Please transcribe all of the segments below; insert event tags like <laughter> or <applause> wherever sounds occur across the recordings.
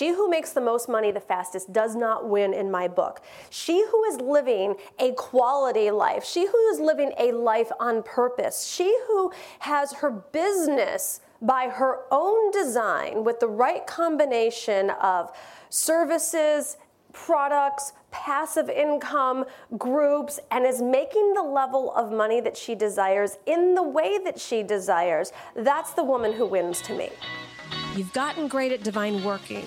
She who makes the most money the fastest does not win in my book. She who is living a quality life, she who is living a life on purpose, she who has her business by her own design with the right combination of services, products, passive income, groups, and is making the level of money that she desires in the way that she desires, that's the woman who wins to me. You've gotten great at divine working,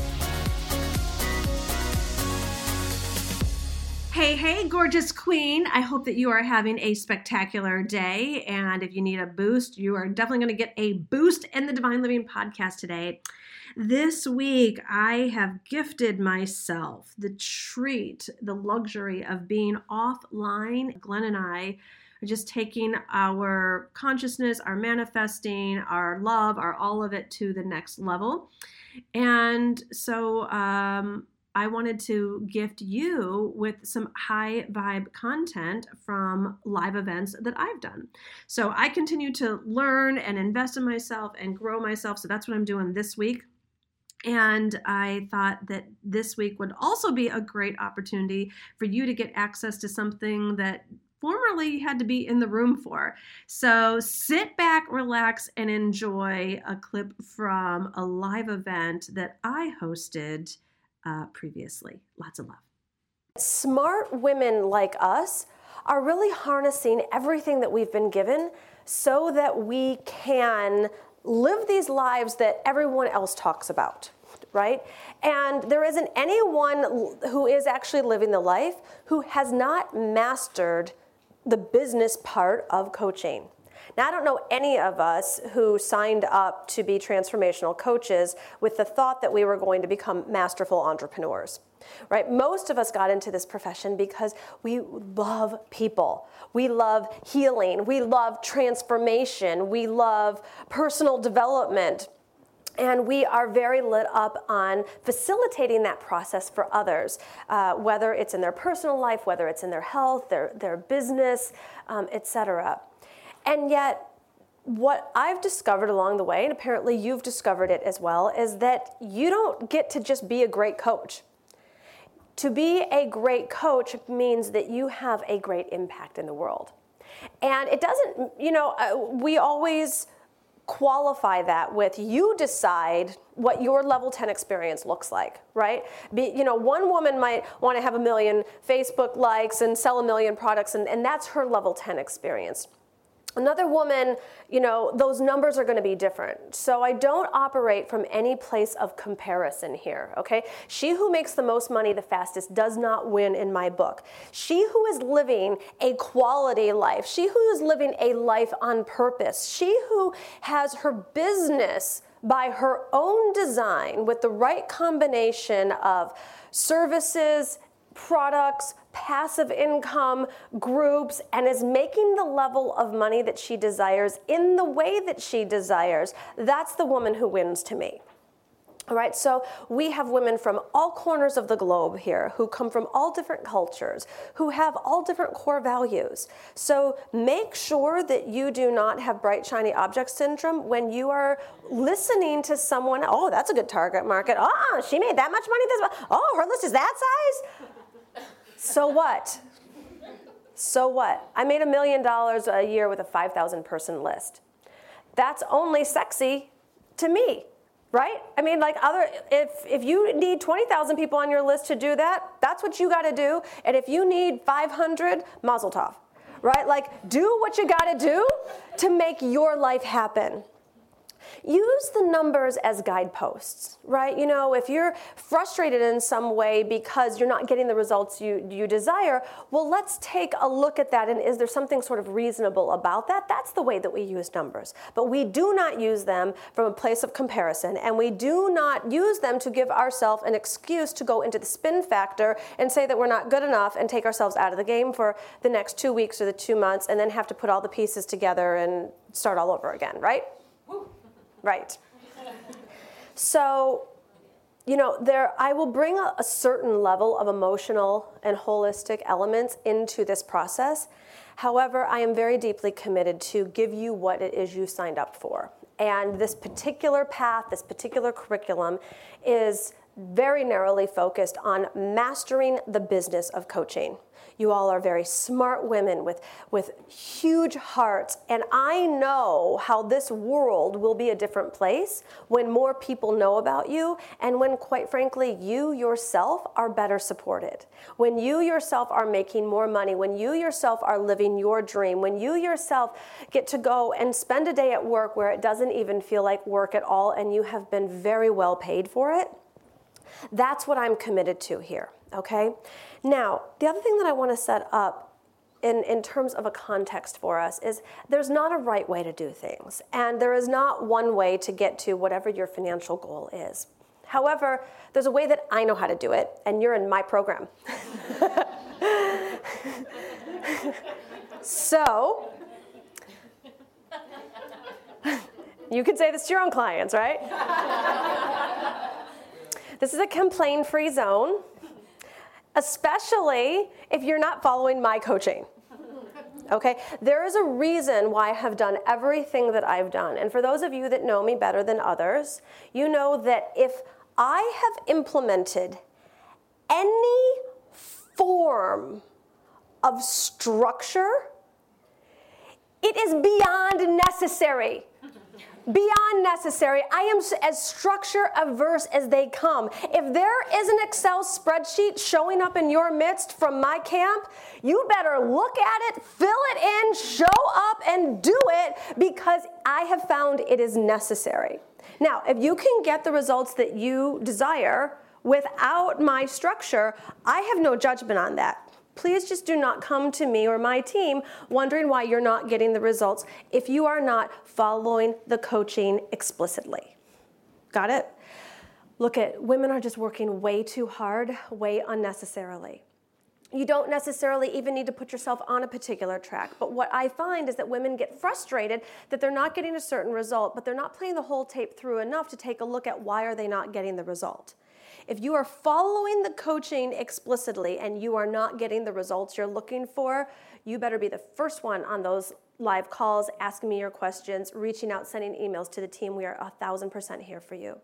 Hey, hey, gorgeous queen. I hope that you are having a spectacular day. And if you need a boost, you are definitely going to get a boost in the Divine Living podcast today. This week, I have gifted myself the treat, the luxury of being offline. Glenn and I are just taking our consciousness, our manifesting, our love, our all of it to the next level. And so, um, I wanted to gift you with some high vibe content from live events that I've done. So I continue to learn and invest in myself and grow myself. So that's what I'm doing this week. And I thought that this week would also be a great opportunity for you to get access to something that formerly you had to be in the room for. So sit back, relax, and enjoy a clip from a live event that I hosted uh, previously. Lots of love. Smart women like us are really harnessing everything that we've been given so that we can live these lives that everyone else talks about, right? And there isn't anyone who is actually living the life who has not mastered the business part of coaching. Now, I don't know any of us who signed up to be transformational coaches with the thought that we were going to become masterful entrepreneurs. Right? Most of us got into this profession because we love people. We love healing. We love transformation. We love personal development. And we are very lit up on facilitating that process for others, uh, whether it's in their personal life, whether it's in their health, their, their business, um, etc. And yet, what I've discovered along the way, and apparently you've discovered it as well, is that you don't get to just be a great coach. To be a great coach means that you have a great impact in the world. And it doesn't, you know, uh, we always qualify that with you decide what your level 10 experience looks like right Be, you know one woman might want to have a million facebook likes and sell a million products and, and that's her level 10 experience Another woman, you know, those numbers are going to be different. So I don't operate from any place of comparison here, okay? She who makes the most money the fastest does not win in my book. She who is living a quality life, she who is living a life on purpose, she who has her business by her own design with the right combination of services products, passive income, groups, and is making the level of money that she desires in the way that she desires, that's the woman who wins to me. All right, so we have women from all corners of the globe here who come from all different cultures, who have all different core values. So make sure that you do not have bright, shiny object syndrome when you are listening to someone. Oh, that's a good target market. Oh, she made that much money this month. Oh, her list is that size? So what? So what? I made a million dollars a year with a 5,000 person list. That's only sexy to me, right? I mean, like other, if, if you need 20,000 people on your list to do that, that's what you got to do. And if you need 500, mazel tov, right? Like do what you got to do to make your life happen. Use the numbers as guideposts, right? You know, if you're frustrated in some way because you're not getting the results you, you desire, well, let's take a look at that and is there something sort of reasonable about that? That's the way that we use numbers. But we do not use them from a place of comparison and we do not use them to give ourselves an excuse to go into the spin factor and say that we're not good enough and take ourselves out of the game for the next two weeks or the two months and then have to put all the pieces together and start all over again, right? Right. So, you know, there I will bring a, a, certain level of emotional and holistic elements into this process. However, I am very deeply committed to give you what it is you signed up for. And this particular path, this particular curriculum is very narrowly focused on mastering the business of coaching. You all are very smart women with, with huge hearts. And I know how this world will be a different place when more people know about you and when, quite frankly, you yourself are better supported. When you yourself are making more money, when you yourself are living your dream, when you yourself get to go and spend a day at work where it doesn't even feel like work at all and you have been very well paid for it. That's what I'm committed to here, okay? Now, the other thing that I want to set up in, in terms of a context for us is there's not a right way to do things, and there is not one way to get to whatever your financial goal is. However, there's a way that I know how to do it, and you're in my program. <laughs> so, you can say this to your own clients, right? <laughs> this is a complain free zone especially if you're not following my coaching. Okay, there is a reason why I have done everything that I've done. And for those of you that know me better than others, you know that if I have implemented any form of structure, it is beyond necessary beyond necessary. I am as structure averse as they come. If there is an Excel spreadsheet showing up in your midst from my camp, you better look at it, fill it in, show up, and do it because I have found it is necessary. Now, if you can get the results that you desire without my structure, I have no judgment on that please just do not come to me or my team wondering why you're not getting the results if you are not following the coaching explicitly. Got it? Look at women are just working way too hard, way unnecessarily. You don't necessarily even need to put yourself on a particular track. But what I find is that women get frustrated that they're not getting a certain result, but they're not playing the whole tape through enough to take a look at why are they not getting the result. If you are following the coaching explicitly and you are not getting the results you're looking for, you better be the first one on those live calls, asking me your questions, reaching out, sending emails to the team. We are a thousand percent here for you.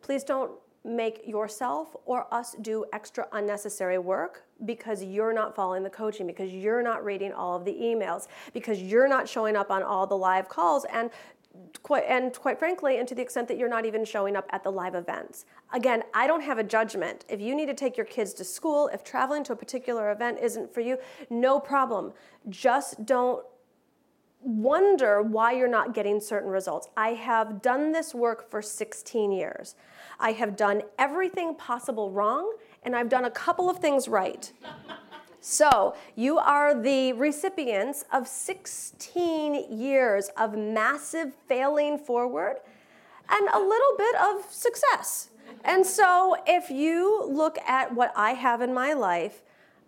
Please don't make yourself or us do extra unnecessary work because you're not following the coaching, because you're not reading all of the emails, because you're not showing up on all the live calls. And quite, and quite frankly, and to the extent that you're not even showing up at the live events. Again, I don't have a judgment. If you need to take your kids to school, if traveling to a particular event isn't for you, no problem. Just don't wonder why you're not getting certain results. I have done this work for 16 years. I have done everything possible wrong, and I've done a couple of things right. So, you are the recipients of 16 years of massive failing forward and a little bit of success. And so, if you look at what I have in my life,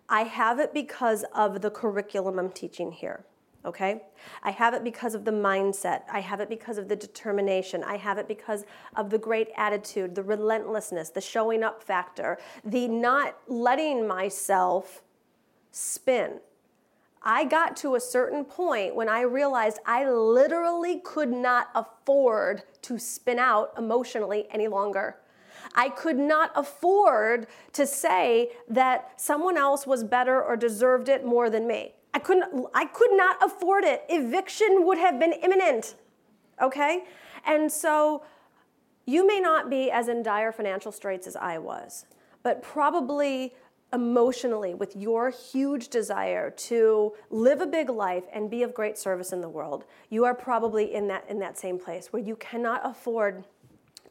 I have it because of the curriculum I'm teaching here. Okay? I have it because of the mindset. I have it because of the determination. I have it because of the great attitude, the relentlessness, the showing up factor, the not letting myself spin. I got to a certain point when I realized I literally could not afford to spin out emotionally any longer. I could not afford to say that someone else was better or deserved it more than me. I couldn't I could not afford it. Eviction would have been imminent. Okay? And so you may not be as in dire financial straits as I was, but probably emotionally with your huge desire to live a big life and be of great service in the world, you are probably in that in that same place where you cannot afford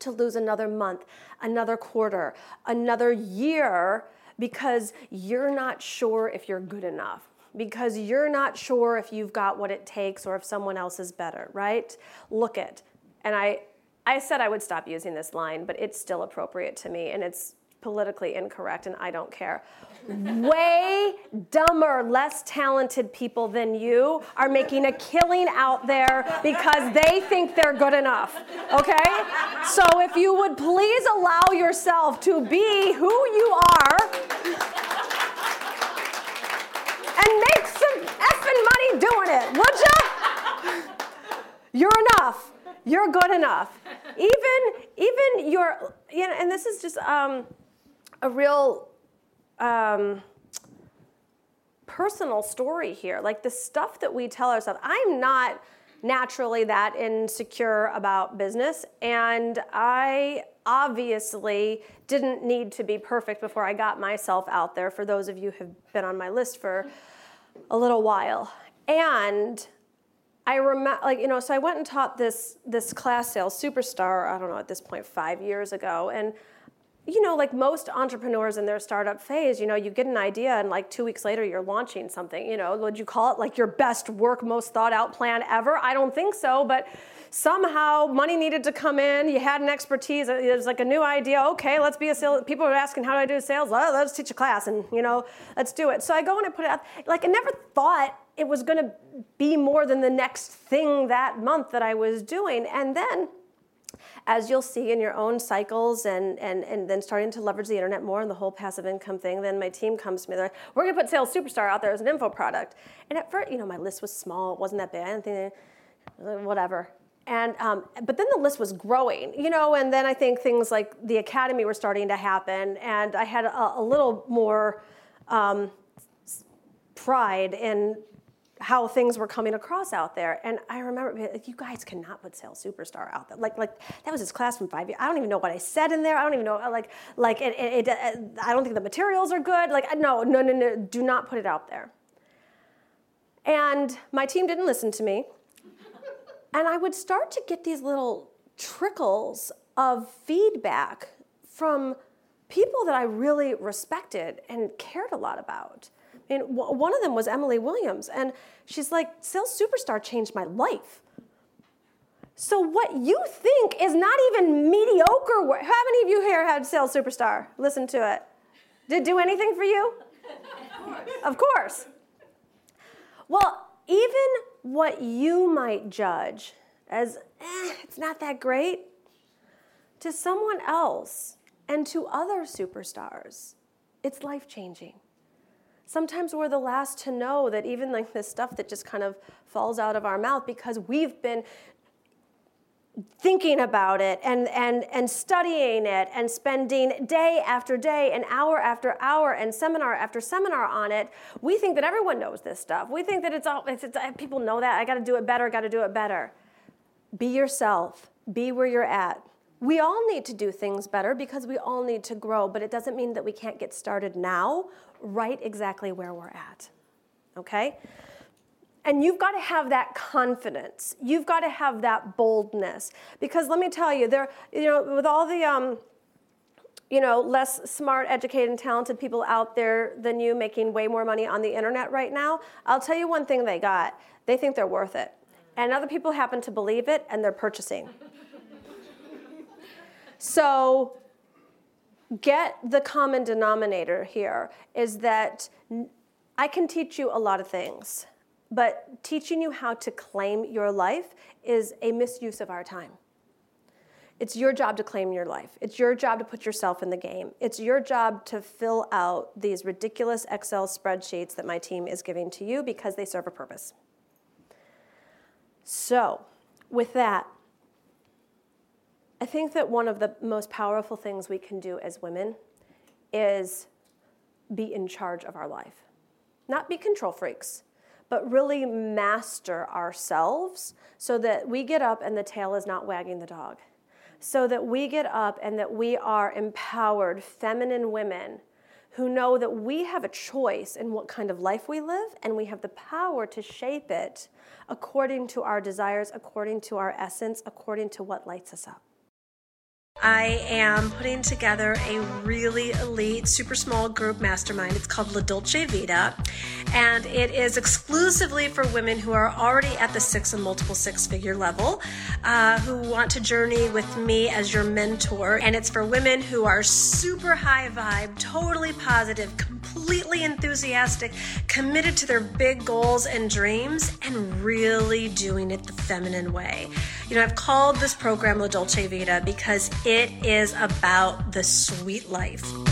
to lose another month, another quarter, another year because you're not sure if you're good enough because you're not sure if you've got what it takes or if someone else is better, right? Look it. And I I said I would stop using this line, but it's still appropriate to me and it's politically incorrect and I don't care. Way dumber, less talented people than you are making a killing out there because they think they're good enough. Okay? So if you would please allow yourself to be who you are and make some effing money doing it, would you? You're enough. You're good enough. Even even your you know, and this is just um, a real um, personal story here. Like the stuff that we tell ourselves. I'm not naturally that insecure about business, and I obviously didn't need to be perfect before I got myself out there. For those of you who've been on my list for a little while, and I remember, like you know, so I went and taught this this class sales superstar. I don't know at this point five years ago, and you know, like most entrepreneurs in their startup phase, you know, you get an idea and like two weeks later you're launching something. You know, would you call it like your best work, most thought out plan ever? I don't think so, but somehow money needed to come in. You had an expertise. It was like a new idea. Okay, let's be a sales. People are asking, how do I do sales? Let's teach a class and, you know, let's do it. So I go and I put it out. Like I never thought it was going to be more than the next thing that month that I was doing. And then as you'll see in your own cycles and, and, and then starting to leverage the internet more and the whole passive income thing, then my team comes to me, they're like, we're gonna put Sales Superstar out there as an info product. And at first, you know, my list was small, it wasn't that big, I didn't think, whatever. And, um, but then the list was growing, you know, and then I think things like the academy were starting to happen, and I had a, a little more um, pride in how things were coming across out there. And I remember you guys cannot put Sales Superstar out there. Like, like that was his class from five years. I don't even know what I said in there. I don't even know, uh, like, like it, it, it, it I don't think the materials are good. Like, no, no, no, no, do not put it out there. And my team didn't listen to me. and I would start to get these little trickles of feedback from people that I really respected and cared a lot about. And one of them was Emily Williams, and she's like, Sales Superstar changed my life. So what you think is not even mediocre work. How many of you here had Sales Superstar? Listen to it. Did it do anything for you? Of course. Of course. Well, even what you might judge as, eh, it's not that great, to someone else and to other superstars, it's life changing sometimes we're the last to know that even like this stuff that just kind of falls out of our mouth because we've been thinking about it and, and, and studying it and spending day after day and hour after hour and seminar after seminar on it, we think that everyone knows this stuff. We think that it's all, it's, it's, people know that. I got to do it better, got to do it better. Be yourself, be where you're at. We all need to do things better because we all need to grow, but it doesn't mean that we can't get started now right exactly where we're at. Okay? And you've got to have that confidence. You've got to have that boldness. Because let me tell you, there, you know, with all the um, you know, less smart, educated, and talented people out there than you making way more money on the internet right now, I'll tell you one thing they got. They think they're worth it. And other people happen to believe it and they're purchasing. So get the common denominator here is that I can teach you a lot of things, but teaching you how to claim your life is a misuse of our time. It's your job to claim your life. It's your job to put yourself in the game. It's your job to fill out these ridiculous Excel spreadsheets that my team is giving to you because they serve a purpose. So, with that, I think that one of the most powerful things we can do as women is be in charge of our life. Not be control freaks, but really master ourselves so that we get up and the tail is not wagging the dog. So that we get up and that we are empowered feminine women who know that we have a choice in what kind of life we live and we have the power to shape it according to our desires, according to our essence, according to what lights us up. I am putting together a really elite, super small group mastermind. It's called La Dolce Vita, and it is exclusively for women who are already at the six and multiple six figure level, uh, who want to journey with me as your mentor. And it's for women who are super high vibe, totally positive, completely enthusiastic, committed to their big goals and dreams, and really doing it the feminine way. You know, I've called this program La Dolce Vita because it is about the sweet life.